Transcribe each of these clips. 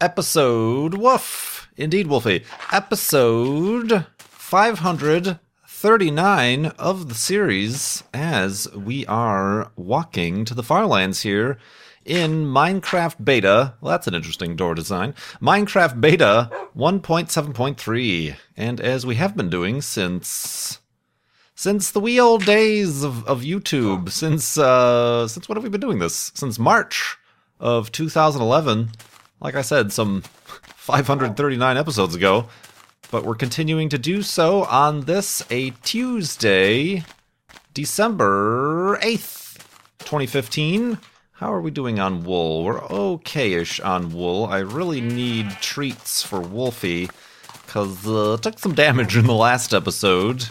episode woof. Indeed, Wolfie. Episode 539 of the series as we are walking to the Farlands here in Minecraft Beta. Well, that's an interesting door design. Minecraft Beta 1.7.3. And as we have been doing since since the wee old days of, of YouTube, since uh since what have we been doing this? Since March of 2011. Like I said, some 539 episodes ago. But we're continuing to do so on this a Tuesday, December 8th, 2015. How are we doing on wool? We're okay-ish on wool. I really need treats for Wolfie because uh, took some damage in the last episode.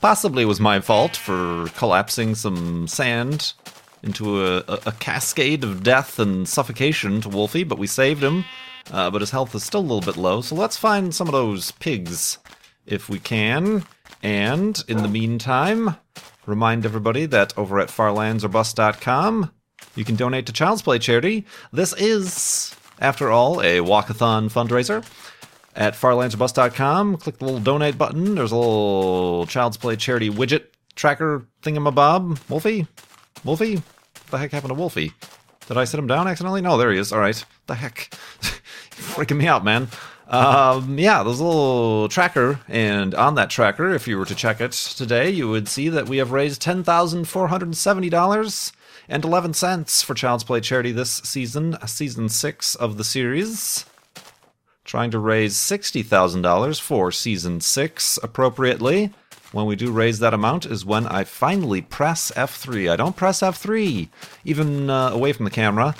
Possibly was my fault for collapsing some sand into a, a, a cascade of death and suffocation to Wolfie, but we saved him. Uh, but his health is still a little bit low, so let's find some of those pigs if we can. And in the meantime, remind everybody that over at farlandsorbust.com, you can donate to Child's Play charity. This is, after all, a walkathon fundraiser. At farlandsorbust.com, click the little donate button. There's a little Child's Play charity widget tracker thingamabob. Wolfie? Wolfie? What the heck happened to Wolfie? Did I set him down accidentally? No, there he is. All right. The heck? Freaking me out, man. Um, yeah, there's a little tracker, and on that tracker, if you were to check it today, you would see that we have raised ten thousand four hundred seventy dollars and eleven cents for Child's Play charity this season, season six of the series. Trying to raise sixty thousand dollars for season six appropriately. When we do raise that amount is when I finally press F3. I don't press F3, even uh, away from the camera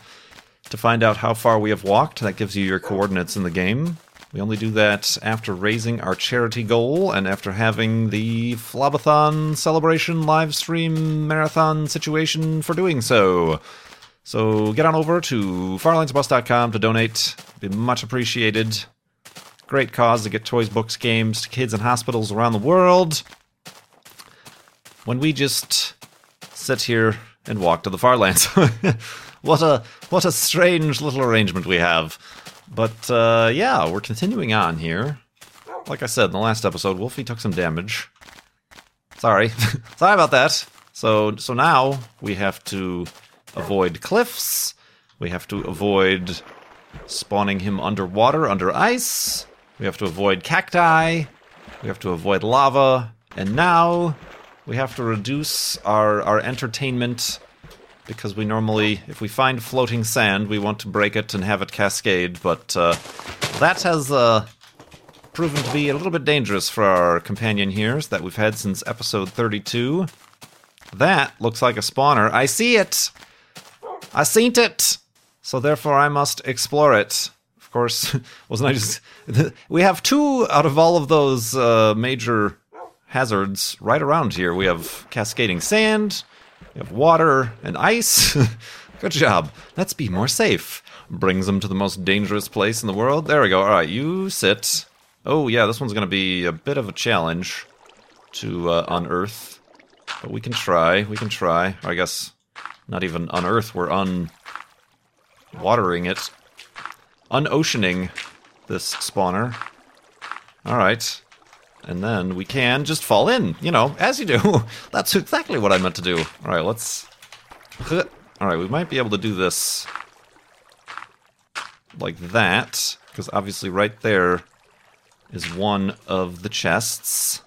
to find out how far we have walked. That gives you your coordinates in the game. We only do that after raising our charity goal and after having the Flobathon celebration live stream marathon situation for doing so. So get on over to farlandsbus.com to donate. Be much appreciated. Great cause to get toys, books, games to kids in hospitals around the world. When we just sit here and walk to the Farlands. what a what a strange little arrangement we have. But uh, yeah, we're continuing on here. Like I said in the last episode, Wolfie took some damage. Sorry, sorry about that. So so now we have to avoid cliffs. We have to avoid spawning him underwater, under ice. We have to avoid cacti. We have to avoid lava. And now we have to reduce our, our entertainment because we normally, if we find floating sand, we want to break it and have it cascade, but uh, that has uh, proven to be a little bit dangerous for our companion here that we've had since episode 32. That looks like a spawner. I see it! I seen it! So therefore I must explore it. Of course, wasn't I just. we have two out of all of those uh, major hazards right around here. We have cascading sand, we have water and ice. Good job. Let's be more safe. Brings them to the most dangerous place in the world. There we go. All right, you sit. Oh, yeah, this one's going to be a bit of a challenge to uh, unearth. But we can try. We can try. Or I guess not even unearth. We're unwatering it. Unoceaning this spawner. All right. And then we can just fall in, you know, as you do. That's exactly what I meant to do. All right, let's. All right, we might be able to do this like that, because obviously right there is one of the chests.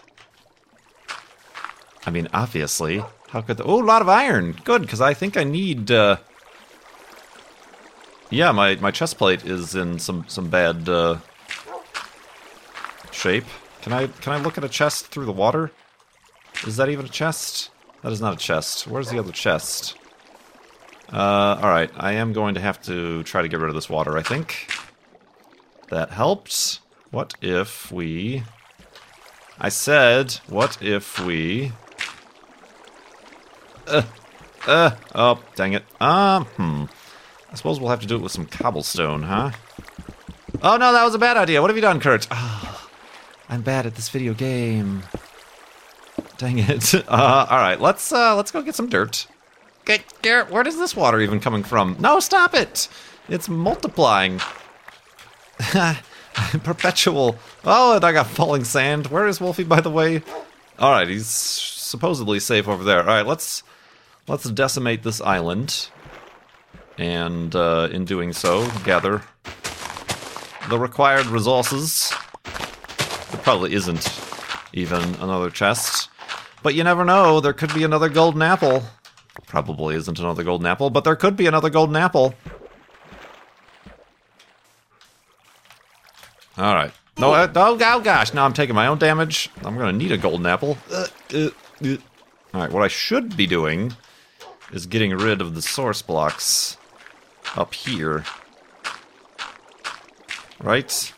I mean, obviously. How could the. Oh, a lot of iron! Good, because I think I need. Uh... Yeah, my, my chest plate is in some, some bad uh... shape. Can I can I look at a chest through the water? Is that even a chest? That is not a chest. Where's the other chest? Uh, alright. I am going to have to try to get rid of this water, I think. That helps. What if we... I said, what if we... Uh, uh, oh, dang it. Um, hmm. I suppose we'll have to do it with some cobblestone, huh? Oh no, that was a bad idea. What have you done, Kurt? Oh, I'm bad at this video game. Dang it. Uh, all right, let's uh, let's go get some dirt. Garrett, where does this water even coming from? No, stop it! It's multiplying. Perpetual. Oh, and I got falling sand. Where is Wolfie, by the way? All right, he's supposedly safe over there. All right, let's let's decimate this island, and uh, in doing so, gather the required resources. There probably isn't even another chest, but you never know. There could be another golden apple. Probably isn't another golden apple, but there could be another golden apple. All right. No, uh, oh, oh gosh, now I'm taking my own damage. I'm gonna need a golden apple. Uh, uh, uh. All right, what I should be doing is getting rid of the source blocks up here. Right?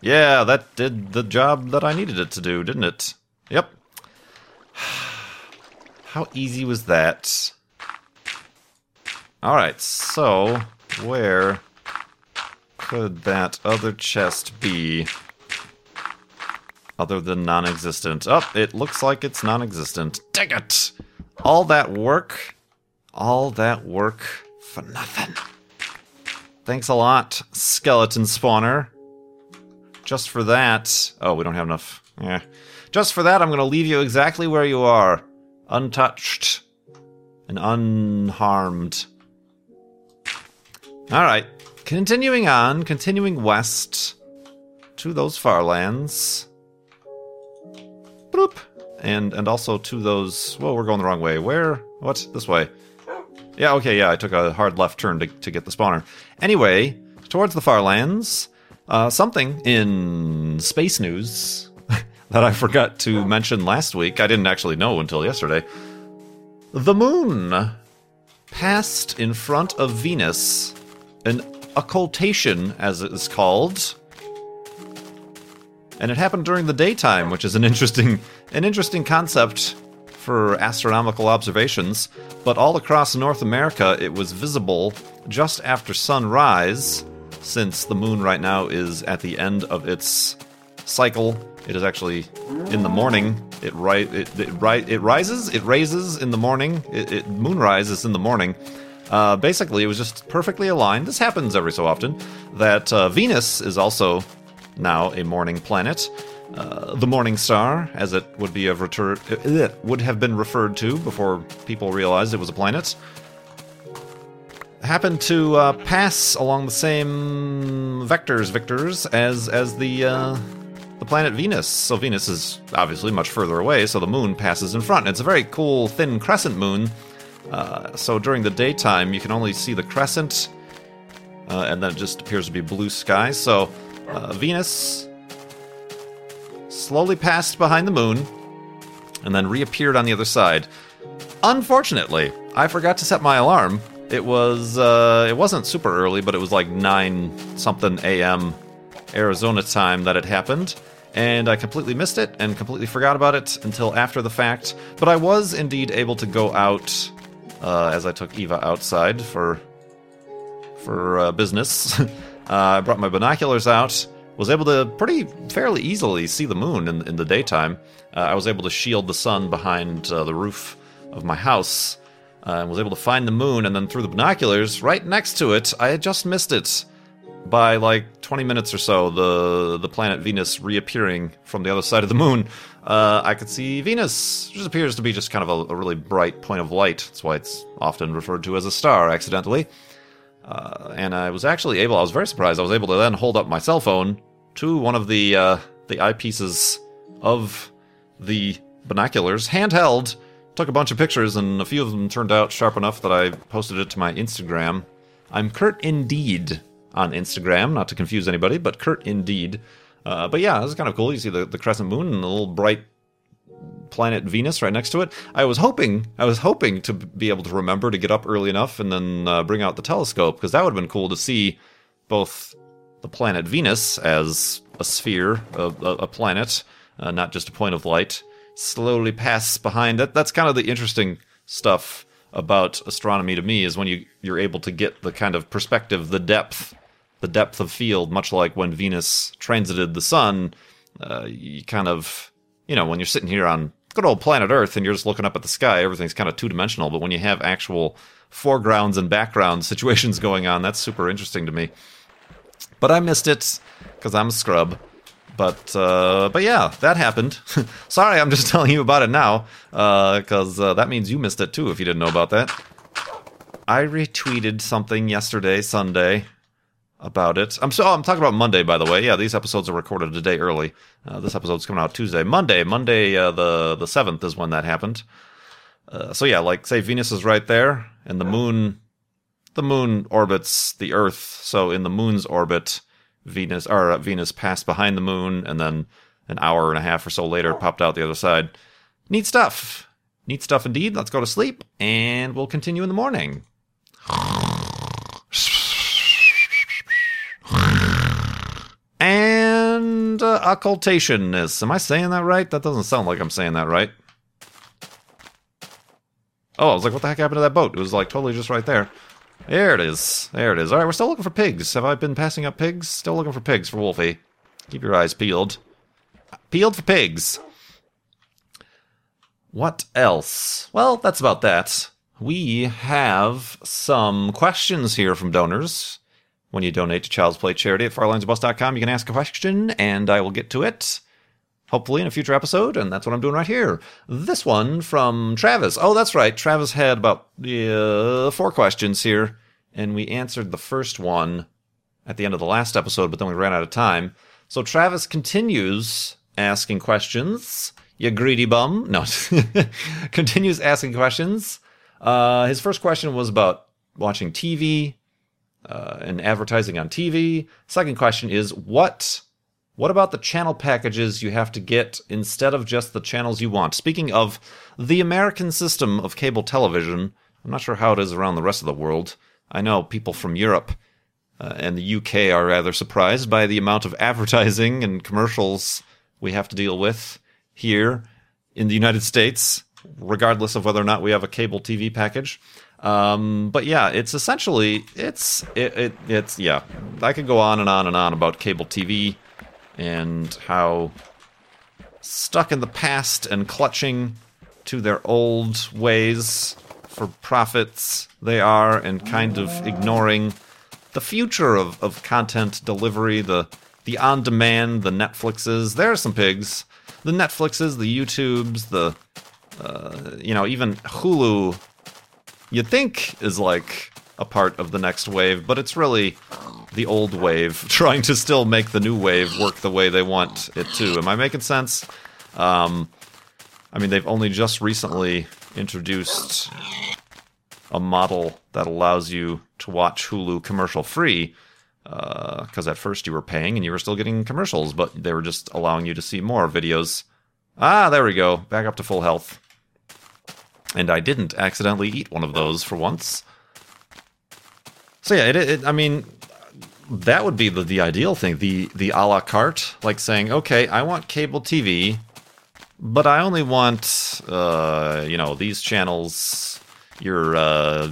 Yeah, that did the job that I needed it to do, didn't it? Yep. How easy was that? Alright, so where could that other chest be? Other than non existent. Oh, it looks like it's non existent. Dang it! All that work, all that work for nothing. Thanks a lot, skeleton spawner. Just for that. Oh, we don't have enough. Yeah. Just for that, I'm going to leave you exactly where you are untouched and unharmed. All right. Continuing on, continuing west to those far lands. And and also to those. Well, we're going the wrong way. Where? What? This way. Yeah, okay, yeah, I took a hard left turn to, to get the spawner. Anyway, towards the far lands, uh, something in space news that I forgot to mention last week. I didn't actually know until yesterday. The moon passed in front of Venus, an occultation, as it is called. And it happened during the daytime, which is an interesting an interesting concept for astronomical observations, but all across North America it was visible just after sunrise, since the moon right now is at the end of its cycle. It is actually in the morning. It right it, it right it rises, it raises in the morning. It, it moonrise is in the morning. Uh, basically, it was just perfectly aligned. This happens every so often. That uh, Venus is also now a morning planet. Uh, the Morning Star, as it would be of retur- would have been referred to before people realized it was a planet, happened to uh, pass along the same vectors, victors, as as the uh, the planet Venus. So Venus is obviously much further away, so the moon passes in front. And It's a very cool thin crescent moon. Uh, so during the daytime, you can only see the crescent, uh, and then it just appears to be blue sky. So Venus slowly passed behind the moon, and then reappeared on the other side. Unfortunately, I forgot to set my alarm. It was uh, it wasn't super early, but it was like nine something a.m. Arizona time that it happened, and I completely missed it and completely forgot about it until after the fact. But I was indeed able to go out uh, as I took Eva outside for for uh, business. I brought my binoculars out was able to pretty fairly easily see the moon in, in the daytime. Uh, I was able to shield the sun behind uh, the roof of my house uh, and was able to find the moon. And then through the binoculars, right next to it, I had just missed it by like 20 minutes or so. The the planet Venus reappearing from the other side of the moon. Uh, I could see Venus, which appears to be just kind of a, a, really bright point of light. That's why it's often referred to as a star accidentally. Uh, and I was actually able, I was very surprised, I was able to then hold up my cell phone to one of the uh, the eyepieces of the binoculars, handheld. Took a bunch of pictures, and a few of them turned out sharp enough that I posted it to my Instagram. I'm Kurt Indeed on Instagram, not to confuse anybody, but Kurt Indeed. Uh, but yeah, is kind of cool. You see the, the crescent moon and the little bright planet Venus right next to it. I was hoping, I was hoping to be able to remember to get up early enough and then uh, bring out the telescope because that would have been cool to see both the planet Venus as a sphere, a, a, a planet, uh, not just a point of light, slowly pass behind it. That's kind of the interesting stuff about astronomy to me is when you you're able to get the kind of perspective, the depth, the depth of field, much like when Venus transited the sun. Uh, you kind of, you know, when you're sitting here on good old planet Earth and you're just looking up at the sky, everything's kind of two dimensional. But when you have actual foregrounds and background situations going on, that's super interesting to me. But I missed it because I'm a scrub. But uh, but yeah, that happened. Sorry, I'm just telling you about it now because uh, uh, that means you missed it too if you didn't know about that. I retweeted something yesterday, Sunday, about it. I'm so oh, I'm talking about Monday, by the way. Yeah, these episodes are recorded a day early. Uh, this episode's coming out Tuesday. Monday, Monday, uh, the the seventh is when that happened. Uh, so yeah, like say Venus is right there, and the moon, the moon orbits the Earth. So in the moon's orbit, Venus or uh, Venus passed behind the moon, and then an hour and a half or so later popped out the other side. Neat stuff. Neat stuff indeed. Let's go to sleep, and we'll continue in the morning. And uh, occultation is. Am I saying that right? That doesn't sound like I'm saying that right. Oh, I was like, what the heck happened to that boat? It was like totally just right there. There it is. There it is. All right, we're still looking for pigs. Have I been passing up pigs? Still looking for pigs for Wolfie. Keep your eyes peeled. Peeled for pigs. What else? Well, that's about that. We have some questions here from donors. When you donate to Child's Play Charity at farlandsbus.com, you can ask a question and I will get to it hopefully in a future episode, and that's what I'm doing right here. This one from Travis. Oh, that's right. Travis had about uh, four questions here, and we answered the first one at the end of the last episode, but then we ran out of time. So Travis continues asking questions. You greedy bum. No, continues asking questions. Uh, his first question was about watching TV uh, and advertising on TV. Second question is what what about the channel packages you have to get instead of just the channels you want? Speaking of the American system of cable television, I'm not sure how it is around the rest of the world. I know people from Europe uh, and the UK are rather surprised by the amount of advertising and commercials we have to deal with here in the United States, regardless of whether or not we have a cable TV package. Um, but yeah, it's essentially it's it, it it's yeah. I could go on and on and on about cable TV and how stuck in the past and clutching to their old ways for profits they are and kind of ignoring the future of, of content delivery, the the on demand, the Netflixes. There are some pigs. The Netflixes, the YouTubes, the uh, you know, even Hulu you'd think is like a part of the next wave, but it's really the old wave, trying to still make the new wave work the way they want it to. Am I making sense? Um, I mean, they've only just recently introduced a model that allows you to watch Hulu commercial free. Because uh, at first you were paying and you were still getting commercials, but they were just allowing you to see more videos. Ah, there we go. Back up to full health. And I didn't accidentally eat one of those for once. So yeah, it, it, I mean, that would be the, the ideal thing the the a la carte like saying okay i want cable tv but i only want uh, you know these channels your uh,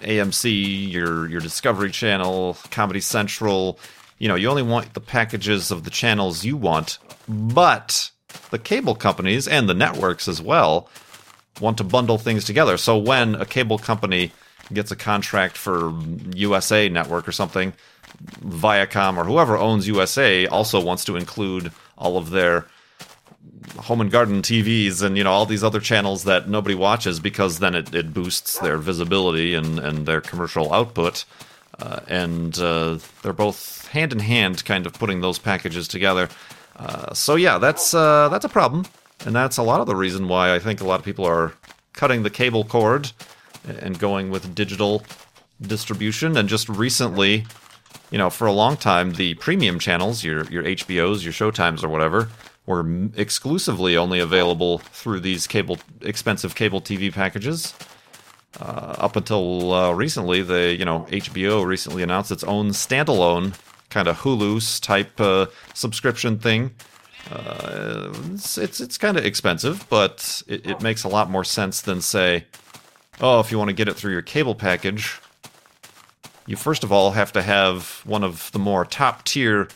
amc your your discovery channel comedy central you know you only want the packages of the channels you want but the cable companies and the networks as well want to bundle things together. So when a cable company gets a contract for usa network or something Viacom or whoever owns USA also wants to include all of their home and garden TVs and you know all these other channels that nobody watches because then it, it boosts their visibility and, and their commercial output. Uh, and uh, they're both hand in hand, kind of putting those packages together. Uh, so yeah, that's uh, that's a problem, and that's a lot of the reason why I think a lot of people are cutting the cable cord and going with digital distribution. And just recently, you know, for a long time, the premium channels, your your HBOs, your Showtimes, or whatever, were exclusively only available through these cable expensive cable TV packages. Uh, up until uh, recently, the you know HBO recently announced its own standalone kind of Hulu's type uh, subscription thing. Uh, it's it's, it's kind of expensive, but it, it makes a lot more sense than say, oh, if you want to get it through your cable package, you first of all have to have one of the more top tier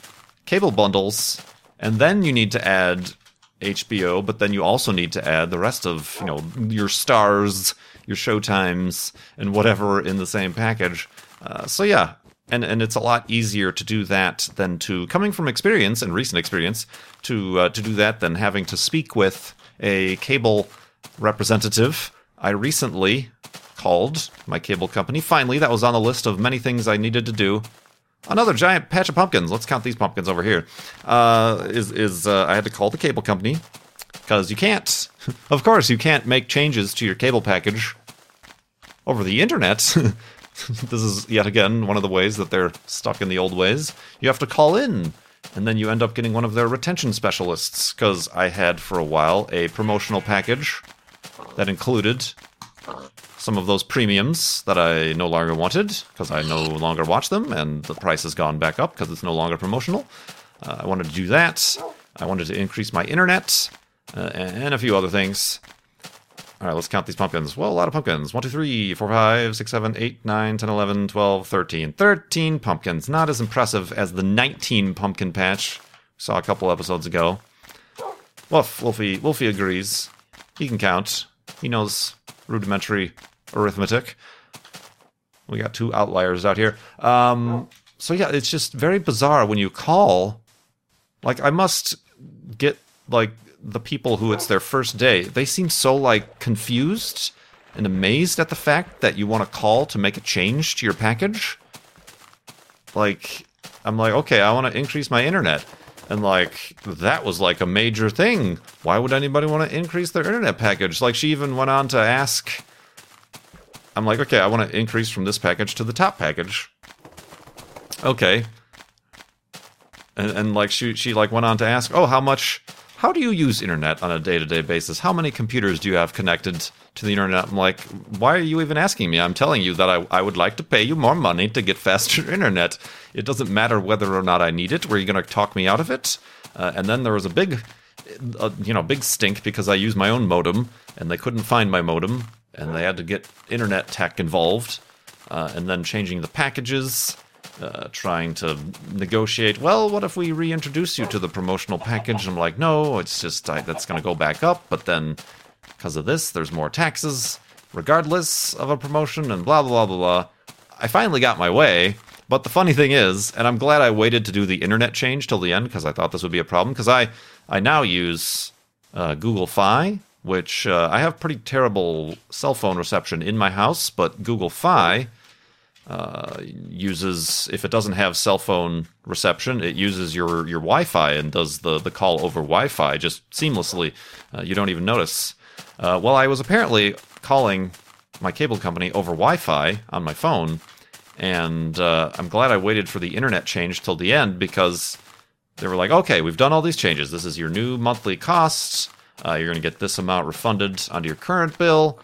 cable bundles, and then you need to add HBO, but then you also need to add the rest of you know your stars, your showtimes, and whatever in the same package. Uh, so yeah, and and it's a lot easier to do that than to coming from experience and recent experience to uh, to do that than having to speak with a cable representative. I recently called my cable company. Finally, that was on the list of many things I needed to do. Another giant patch of pumpkins. Let's count these pumpkins over here. Uh, is is uh, I had to call the cable company because you can't. Of course, you can't make changes to your cable package over the internet. this is yet again one of the ways that they're stuck in the old ways. You have to call in, and then you end up getting one of their retention specialists. Because I had for a while a promotional package that included some of those premiums that I no longer wanted because I no longer watch them, and the price has gone back up because it's no longer promotional. Uh, I wanted to do that. I wanted to increase my internet uh, and a few other things. All right, let's count these pumpkins. Well, a lot of pumpkins. 1, 2, 3, 4, 5, 6, 7, 8, 9, 10, 11, 12, 13. 13 pumpkins. Not as impressive as the 19 pumpkin patch saw a couple episodes ago. Wolf, Wolfie, Wolfie agrees. He can count. He knows rudimentary arithmetic. We got two outliers out here. Um, so yeah, it's just very bizarre when you call. Like I must get like the people who it's their first day. They seem so like confused and amazed at the fact that you want to call to make a change to your package. Like I'm like, okay, I want to increase my internet. And like that was like a major thing. Why would anybody want to increase their internet package? Like she even went on to ask I'm like, okay, I want to increase from this package to the top package. Okay. And, and like she she like went on to ask, oh, how much? How do you use internet on a day to day basis? How many computers do you have connected to the internet? I'm like, why are you even asking me? I'm telling you that I, I would like to pay you more money to get faster internet. It doesn't matter whether or not I need it. Were you going to talk me out of it? Uh, and then there was a big, uh, you know, big stink because I use my own modem and they couldn't find my modem and they had to get internet tech involved, uh, and then changing the packages, uh, trying to negotiate. Well, what if we reintroduce you to the promotional package? I'm like, no, it's just I, that's going to go back up, but then because of this, there's more taxes, regardless of a promotion, and blah blah blah blah. I finally got my way. But the funny thing is, and I'm glad I waited to do the internet change till the end because I thought this would be a problem. Because I, I now use uh, Google Fi, which uh, I have pretty terrible cell phone reception in my house, but Google Fi uh, uses if it doesn't have cell phone reception, it uses your your Wi-Fi and does the the call over Wi-Fi just seamlessly. Uh, you don't even notice. Uh, well, I was apparently calling my cable company over Wi-Fi on my phone, and uh, I'm glad I waited for the internet change till the end because they were like, "Okay, we've done all these changes. This is your new monthly costs." Uh, you're going to get this amount refunded onto your current bill.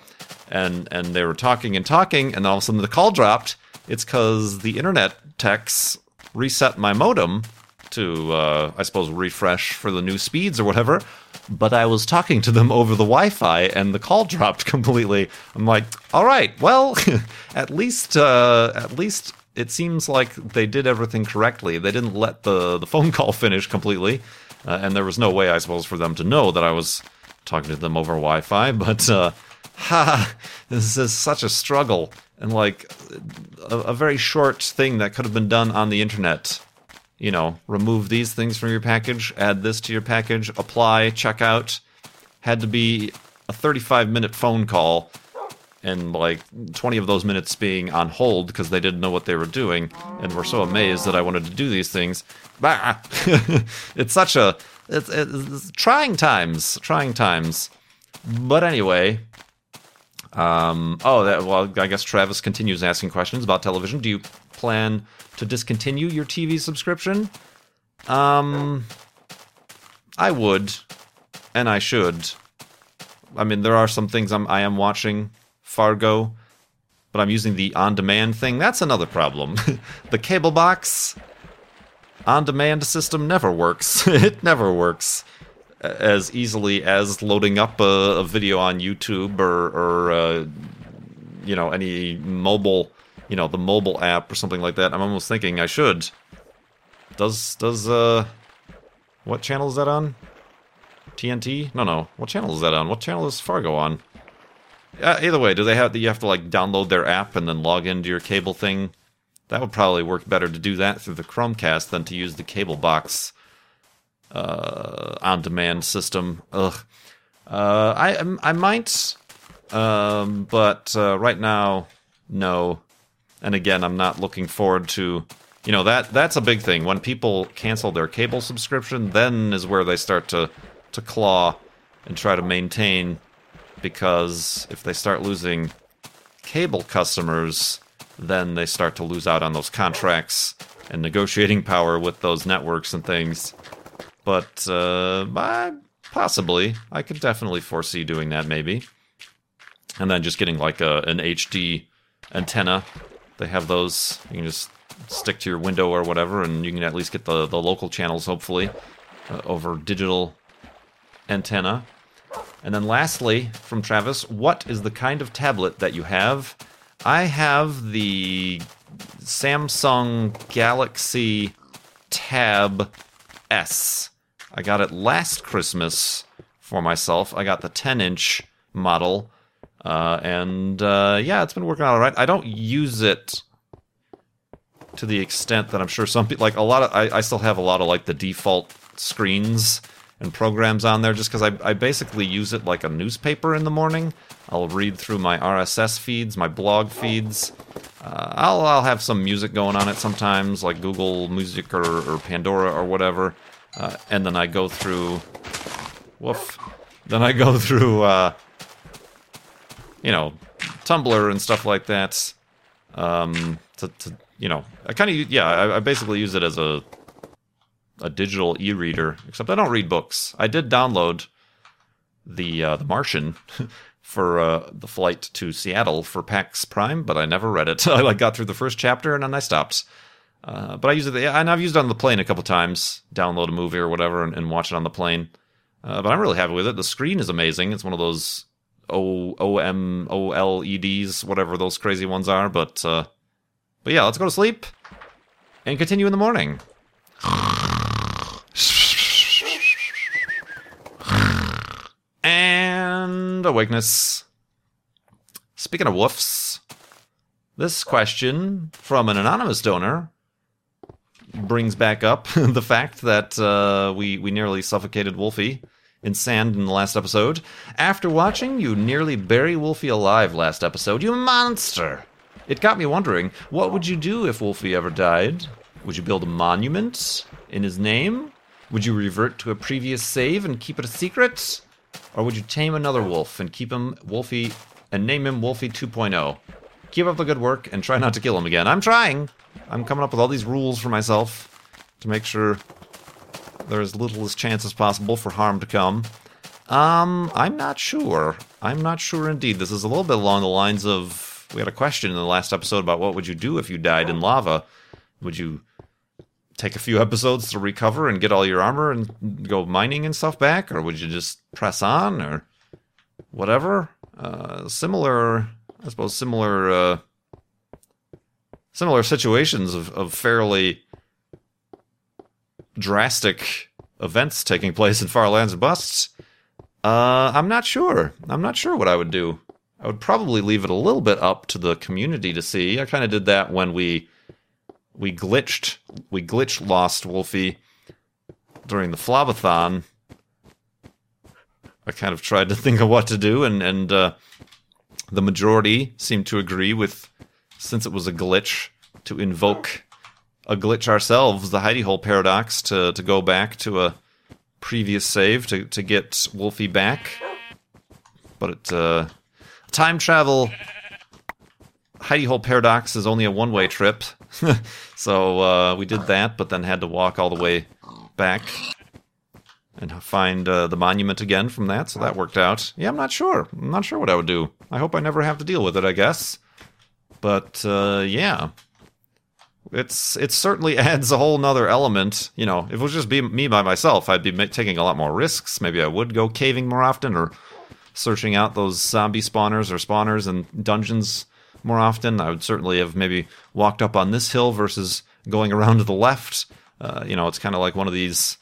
And and they were talking and talking, and all of a sudden the call dropped. It's because the internet techs reset my modem to, uh, I suppose, refresh for the new speeds or whatever. But I was talking to them over the Wi Fi and the call dropped completely. I'm like, all right, well, at least, uh, at least it seems like they did everything correctly. They didn't let the, the phone call finish completely. Uh, and there was no way, I suppose, for them to know that I was talking to them over Wi Fi. But, uh, ha, this is such a struggle. And like a, a very short thing that could have been done on the internet. You know, remove these things from your package, add this to your package, apply, check out. Had to be a 35 minute phone call and like 20 of those minutes being on hold because they didn't know what they were doing and were so amazed that I wanted to do these things. Bah! it's such a it's, it's, trying times, trying times. But anyway, um, oh, that, well, I guess Travis continues asking questions about television. Do you plan to discontinue your TV subscription? Um, I would, and I should. I mean, there are some things I'm, I am watching Fargo, but I'm using the on demand thing. That's another problem. the cable box, on demand system never works. it never works as easily as loading up a, a video on YouTube or, or uh, you know, any mobile, you know, the mobile app or something like that. I'm almost thinking I should. Does, does, uh, what channel is that on? TNT? No, no. What channel is that on? What channel is Fargo on? Uh, either way, do they have, you have to like download their app and then log into your cable thing? That would probably work better to do that through the Chromecast than to use the cable box uh, on-demand system. Ugh. Uh, I I might, um, but uh, right now, no. And again, I'm not looking forward to. You know that that's a big thing. When people cancel their cable subscription, then is where they start to to claw and try to maintain. Because if they start losing cable customers, then they start to lose out on those contracts and negotiating power with those networks and things. But uh, possibly, I could definitely foresee doing that maybe. And then just getting like a, an HD antenna. They have those. You can just stick to your window or whatever, and you can at least get the, the local channels, hopefully, uh, over digital antenna. And then lastly, from Travis, what is the kind of tablet that you have? I have the Samsung Galaxy Tab S. I got it last Christmas for myself. I got the 10 inch model. Uh, and uh, yeah, it's been working out all right. I don't use it to the extent that I'm sure some people like a lot of. I, I still have a lot of like the default screens and programs on there just because I, I basically use it like a newspaper in the morning. I'll read through my RSS feeds, my blog feeds. Uh, I'll, I'll have some music going on it sometimes, like Google Music or, or Pandora or whatever. Uh, and then I go through. Woof. Then I go through, uh, you know, Tumblr and stuff like that. Um, to, to you know, I kind of yeah, I, I basically use it as a a digital e-reader. Except I don't read books. I did download the uh, the Martian for uh, the flight to Seattle for PAX Prime, but I never read it. I like got through the first chapter and then I stopped. Uh, but I use it, and I've used it on the plane a couple times. Download a movie or whatever and, and watch it on the plane. Uh, but I'm really happy with it. The screen is amazing. It's one of those O O M O L E Ds, whatever those crazy ones are. But uh, but yeah, let's go to sleep and continue in the morning. And awakeness. Speaking of woofs, this question from an anonymous donor brings back up the fact that uh, we we nearly suffocated Wolfie in sand in the last episode. After watching you nearly bury Wolfie alive last episode, you monster! It got me wondering, what would you do if Wolfie ever died? Would you build a monument in his name? Would you revert to a previous save and keep it a secret? Or would you tame another wolf and keep him Wolfie and name him Wolfie 2.0? Keep up the good work and try not to kill him again. I'm trying. I'm coming up with all these rules for myself to make sure there's little as chance as possible for harm to come. Um, I'm not sure. I'm not sure indeed. This is a little bit along the lines of we had a question in the last episode about what would you do if you died in lava? Would you take a few episodes to recover and get all your armor and go mining and stuff back, or would you just press on or whatever? Uh, similar, I suppose, similar, uh, similar situations of, of fairly drastic events taking place in Far Lands or Busts. Uh, I'm not sure. I'm not sure what I would do. I would probably leave it a little bit up to the community to see. I kind of did that when we we glitched we glitch lost Wolfie during the Flobathon. I kind of tried to think of what to do, and and uh, the majority seemed to agree with, since it was a glitch, to invoke a glitch ourselves, the hidey hole paradox, to to go back to a previous save to to get Wolfie back. But it, uh, time travel hidey hole paradox is only a one way trip. so uh, we did that, but then had to walk all the way back and find uh, the monument again from that. So that worked out. Yeah, I'm not sure. I'm not sure what I would do. I hope I never have to deal with it. I guess. But uh, yeah, it's it certainly adds a whole nother element. You know, if it was just be me by myself, I'd be taking a lot more risks. Maybe I would go caving more often or searching out those zombie spawners or spawners and dungeons more often. I would certainly have maybe walked up on this hill versus going around to the left. Uh, you know, it's kind of like one of these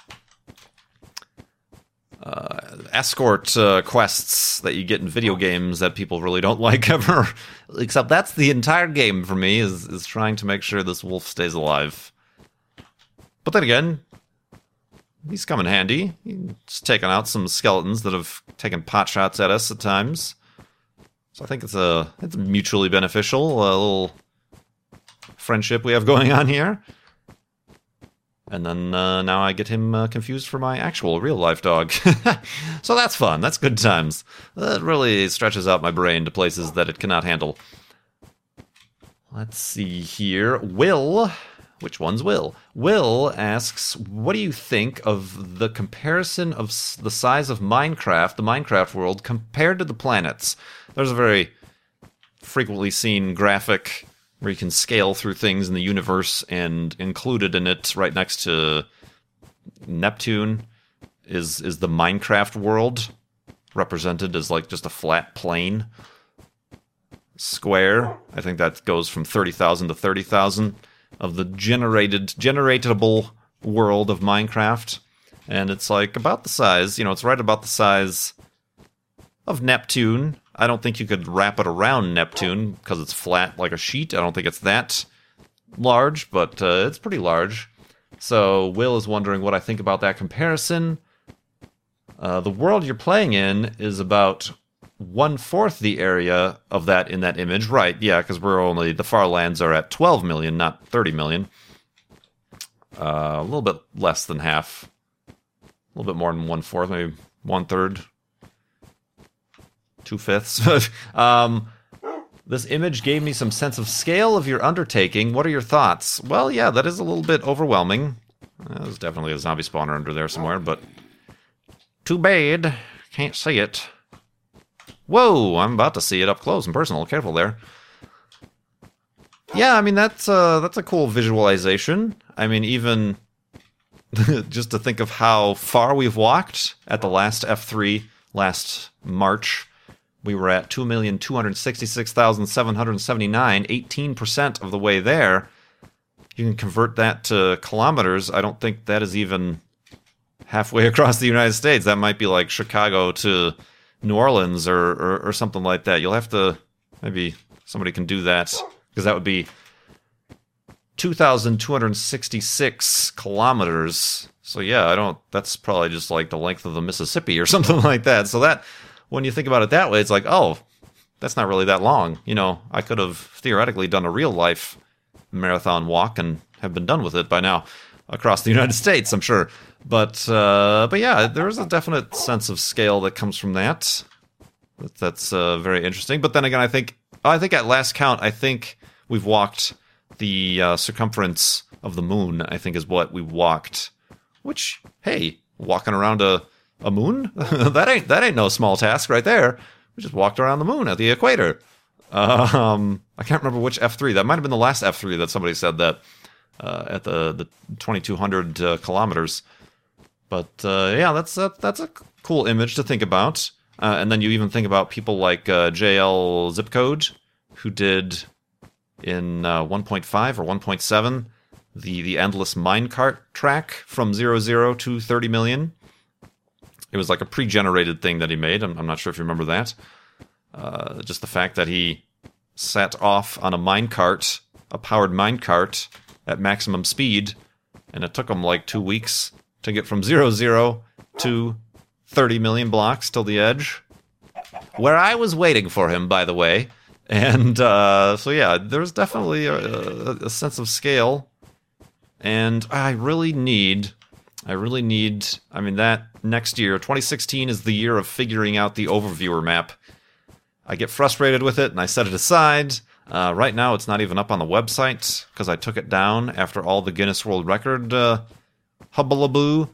uh, escort uh, quests that you get in video games that people really don't like ever. Except that's the entire game for me is is trying to make sure this wolf stays alive. But then again, he's come in handy. He's taken out some skeletons that have taken pot shots at us at times. So I think it's a it's mutually beneficial, a little friendship we have going on here. And then uh, now I get him uh, confused for my actual real life dog. so that's fun. That's good times. That really stretches out my brain to places that it cannot handle. Let's see here. Will, which one's Will? Will asks, What do you think of the comparison of the size of Minecraft, the Minecraft world, compared to the planets? There's a very frequently seen graphic where you can scale through things in the universe and included in it right next to Neptune is is the Minecraft world represented as like just a flat plane square. I think that goes from 30,000 to 30,000 of the generated generatable world of Minecraft and it's like about the size, you know, it's right about the size of Neptune. I don't think you could wrap it around Neptune because it's flat like a sheet. I don't think it's that large, but uh, it's pretty large. So Will is wondering what I think about that comparison. Uh, the world you're playing in is about one fourth the area of that in that image, right? Yeah, because we're only the far lands are at 12 million, not 30 million. Uh, a little bit less than half, a little bit more than one fourth, maybe one third, two fifths. um, this image gave me some sense of scale of your undertaking. What are your thoughts? Well, yeah, that is a little bit overwhelming. Uh, There's definitely a zombie spawner under there somewhere, but too bad. Can't see it. Whoa, I'm about to see it up close and personal. Careful there. Yeah, I mean that's uh that's a cool visualization. I mean even just to think of how far we've walked at the last F3 last March, we were at 2,266,779, 18% of the way there. You can convert that to kilometers. I don't think that is even halfway across the United States. That might be like Chicago to New Orleans or, or, or something like that. You'll have to, maybe somebody can do that, because that would be 2,266 kilometers. So yeah, I don't. That's probably just like the length of the Mississippi or something like that. So that, when you think about it that way, it's like, oh, that's not really that long. You know, I could have theoretically done a real life marathon walk and have been done with it by now across the United States. I'm sure. But uh, but yeah, there is a definite sense of scale that comes from that. That- That's uh, very interesting. But then again, I think I think at last count, I think we've walked the uh, circumference of the moon. I think is what we walked. Which hey, walking around a a moon that ain't that ain't no small task right there. We just walked around the moon at the equator. Um, I can't remember which F three. That might have been the last F three that somebody said that uh, at the the twenty two hundred uh, kilometers. But uh, yeah, that's that, that's a cool image to think about. Uh, and then you even think about people like uh, JL Zipcode, who did in uh, 1.5 or 1.7 the the endless minecart track from zero zero to 30 million. It was like a pre-generated thing that he made. I'm, I'm not sure if you remember that. Uh, just the fact that he sat off on a minecart, a powered minecart at maximum speed, and it took him like two weeks to get from zero zero to 30 million blocks till the edge. Where I was waiting for him, by the way. And uh, so, yeah, there's definitely a, a sense of scale. And I really need, I really need, I mean, that next year, 2016 is the year of figuring out the overviewer map. I get frustrated with it and I set it aside. Uh, right now, it's not even up on the website because I took it down after all the Guinness World Record uh, hubbalaboo.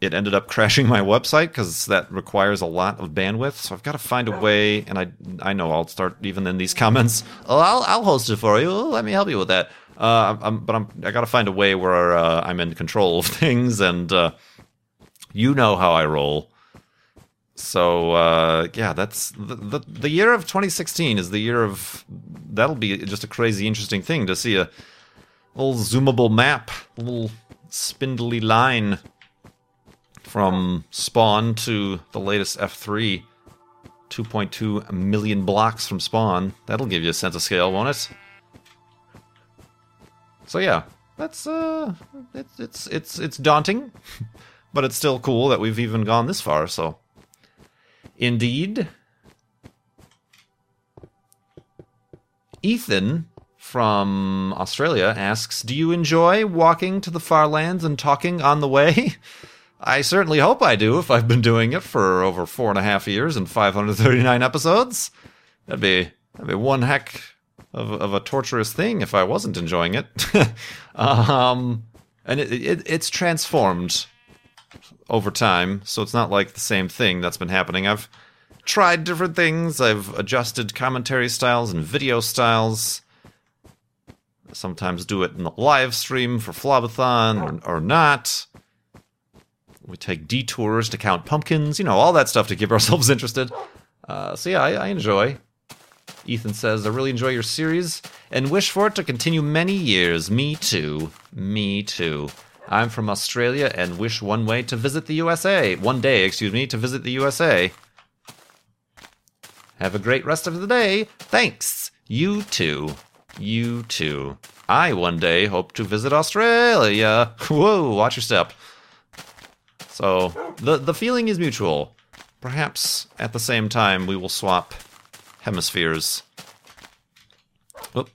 It ended up crashing my website because that requires a lot of bandwidth. So I've got to find a way, and I I know I'll start even in these comments. Oh, I'll I'll host it for you. Let me help you with that. Uh, I'm, but I'm I gotta find a way where uh, I'm in control of things, and uh, you know how I roll. So uh, yeah, that's the, the the year of 2016 is the year of that'll be just a crazy interesting thing to see a little zoomable map, a little spindly line from spawn to the latest F3. 2.2 million blocks from spawn. That'll give you a sense of scale, won't it? So yeah, that's uh, it's it's it's it's daunting, but it's still cool that we've even gone this far. So, indeed, Ethan from Australia asks, "Do you enjoy walking to the far lands and talking on the way?" I certainly hope I do if I've been doing it for over four and a half years and 539 episodes. That'd be that'd be one heck of, of a torturous thing if I wasn't enjoying it. um, and it, it, it's transformed over time, so it's not like the same thing that's been happening. I've tried different things. I've adjusted commentary styles and video styles. Sometimes do it in the live stream for Flobathon or, or not. We take detours to count pumpkins, you know, all that stuff to keep ourselves interested. Uh, so yeah, I, I enjoy. Ethan says, I really enjoy your series and wish for it to continue many years. Me too. Me too. I'm from Australia and wish one way to visit the USA. One day, excuse me, to visit the USA. Have a great rest of the day. Thanks. You too. You too. I one day hope to visit Australia. Whoa, watch your step. So the the feeling is mutual. Perhaps at the same time we will swap hemispheres. Oop.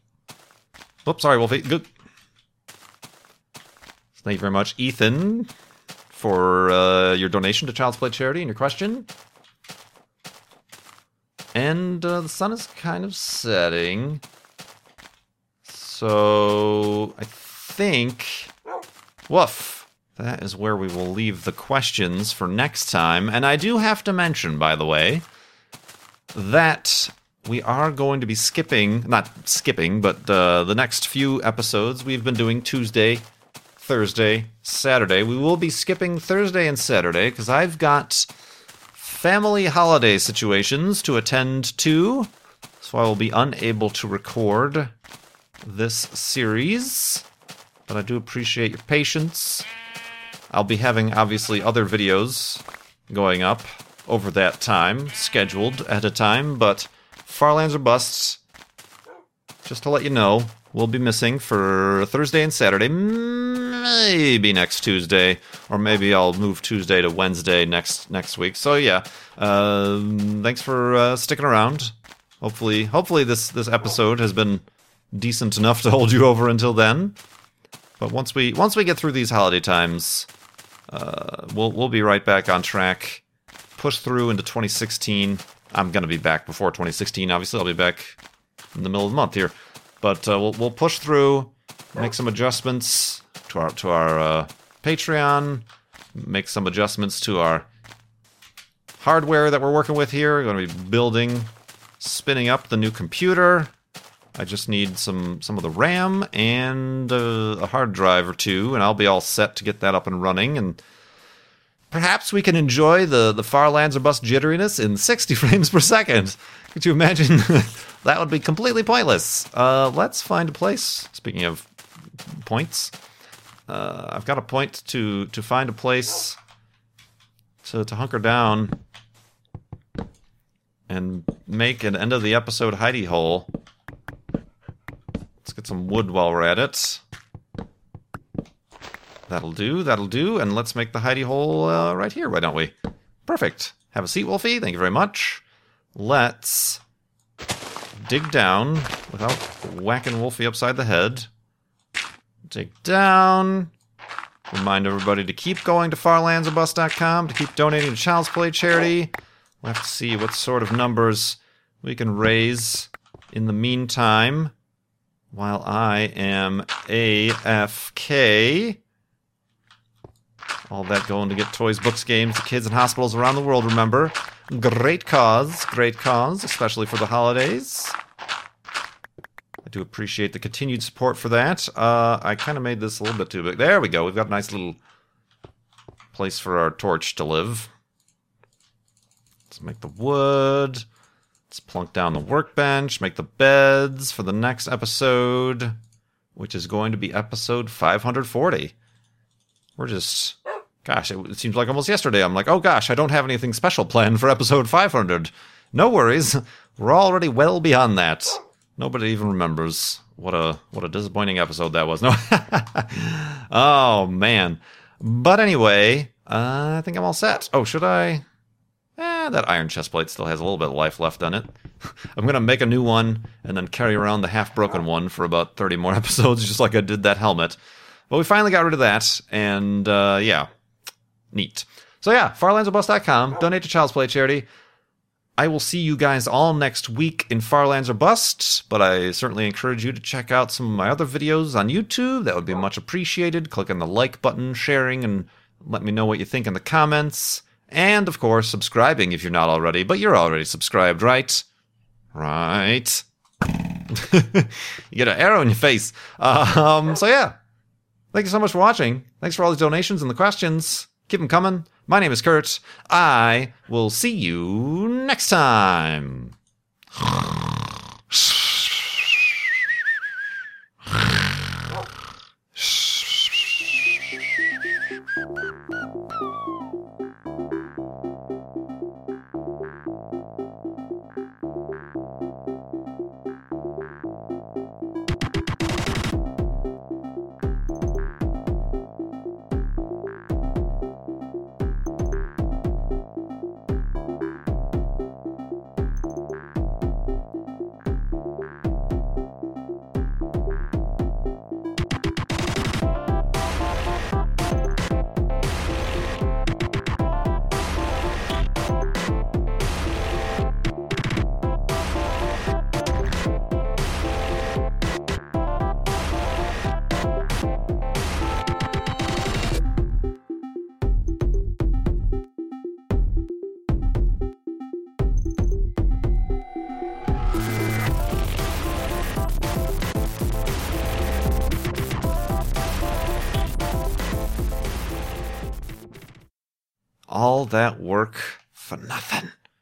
Oops, sorry, Wolfie. Good. Thank you very much, Ethan, for uh, your donation to Child's Play Charity and your question. And uh, the sun is kind of setting. So I think. Woof. That is where we will leave the questions for next time. And I do have to mention, by the way, that we are going to be skipping, not skipping, but uh, the next few episodes we've been doing Tuesday, Thursday, Saturday. We will be skipping Thursday and Saturday because I've got family holiday situations to attend to. So I will be unable to record this series. But I do appreciate your patience. I'll be having obviously other videos going up over that time, scheduled at a time, but Farlands or Busts, just to let you know, we'll be missing for Thursday and Saturday, maybe next Tuesday, or maybe I'll move Tuesday to Wednesday next next week. So yeah, uh, thanks for uh, sticking around. Hopefully, hopefully this this episode has been decent enough to hold you over until then. But once we once we get through these holiday times, uh, we'll we'll be right back on track. Push through into 2016. I'm gonna be back before 2016. Obviously, I'll be back in the middle of the month here, but uh, we'll we'll push through, make some adjustments to our to our uh, Patreon, make some adjustments to our hardware that we're working with here. We're going to be building, spinning up the new computer. I just need some some of the RAM and uh, a hard drive or two, and I'll be all set to get that up and running. And perhaps we can enjoy the the Far Lands or Bust jitteriness in 60 frames per second. Could you imagine? that would be completely pointless. Uh, let's find a place. Speaking of points, uh, I've got a point to to find a place to to hunker down and make an end of the episode hidey hole. Let's get some wood while we're at it. That'll do, that'll do. And let's make the hidey hole uh, right here, why don't we? Perfect. Have a seat, Wolfie. Thank you very much. Let's dig down without whacking Wolfie upside the head. Dig down. Remind everybody to keep going to farlandsorbust.com, to keep donating to Child's Play charity. We'll have to see what sort of numbers we can raise in the meantime while I am AFK. All that going to get toys, books, games to kids in hospitals around the world, remember. Great cause, great cause, especially for the holidays. I do appreciate the continued support for that. Uh, I kind of made this a little bit too big. There we go. We've got a nice little place for our torch to live. Let's make the wood. Let's plunk down the workbench, make the beds for the next episode, which is going to be episode 540. We're just, gosh, it, seems like almost yesterday. I'm like, oh gosh, I don't have anything special planned for episode 500. No worries, we're already well beyond that. Nobody even remembers what a what a disappointing episode that was. No, oh man. But anyway, uh, I think I'm all set. Oh, should I? Eh, that iron chest plate still has a little bit of life left on it. I'm gonna make a new one and then carry around the half broken one for about 30 more episodes, just like I did that helmet. But we finally got rid of that, and uh, yeah, neat. So yeah, farlandsorbust.com. Donate to Child's Play charity. I will see you guys all next week in Farlands or Bust, but I certainly encourage you to check out some of my other videos on YouTube. That would be much appreciated. Click on the like button, sharing, and let me know what you think in the comments. And of course, subscribing if you're not already, but you're already subscribed, right? Right. you get an arrow in your face. Um, so yeah. Thank you so much for watching. Thanks for all the donations and the questions. Keep them coming. My name is Kurt. I will see you next time. all that work for nothing.